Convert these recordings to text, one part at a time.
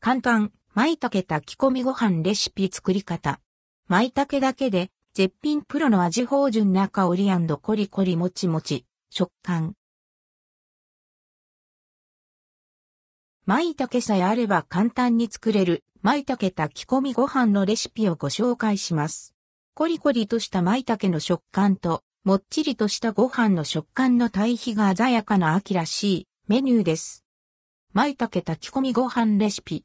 簡単、舞茸炊き込みご飯レシピ作り方。舞茸だけで、絶品プロの味芳醇な香りコリコリもちもち、食感。舞茸さえあれば簡単に作れる、舞茸炊き込みご飯のレシピをご紹介します。コリコリとした舞茸の食感と、もっちりとしたご飯の食感の対比が鮮やかな秋らしいメニューです。舞茸炊き込みご飯レシピ。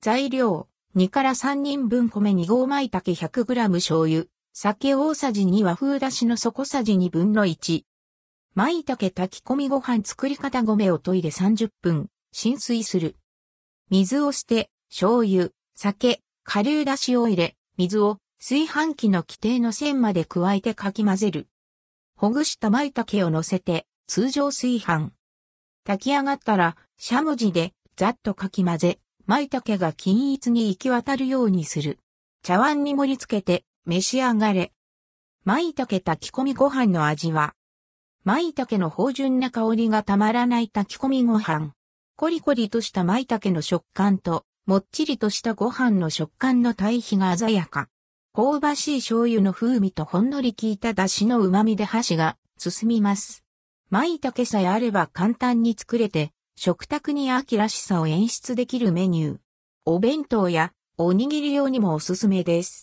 材料、2から3人分米2合舞茸 100g 醤油、酒大さじ2和風だしの底さじ2分の1。舞茸炊き込みご飯作り方米を研いで30分、浸水する。水を捨て、醤油、酒、顆粒だしを入れ、水を炊飯器の規定の線まで加えてかき混ぜる。ほぐした舞茸を乗せて、通常炊飯。炊き上がったら、しゃもじでざっとかき混ぜ、舞茸が均一に行き渡るようにする。茶碗に盛り付けて召し上がれ。舞茸炊き込みご飯の味は、舞茸の芳醇な香りがたまらない炊き込みご飯。コリコリとした舞茸の食感と、もっちりとしたご飯の食感の対比が鮮やか。香ばしい醤油の風味とほんのり効いた出汁の旨味で箸が進みます。舞茸さえあれば簡単に作れて、食卓に秋らしさを演出できるメニュー。お弁当やおにぎり用にもおすすめです。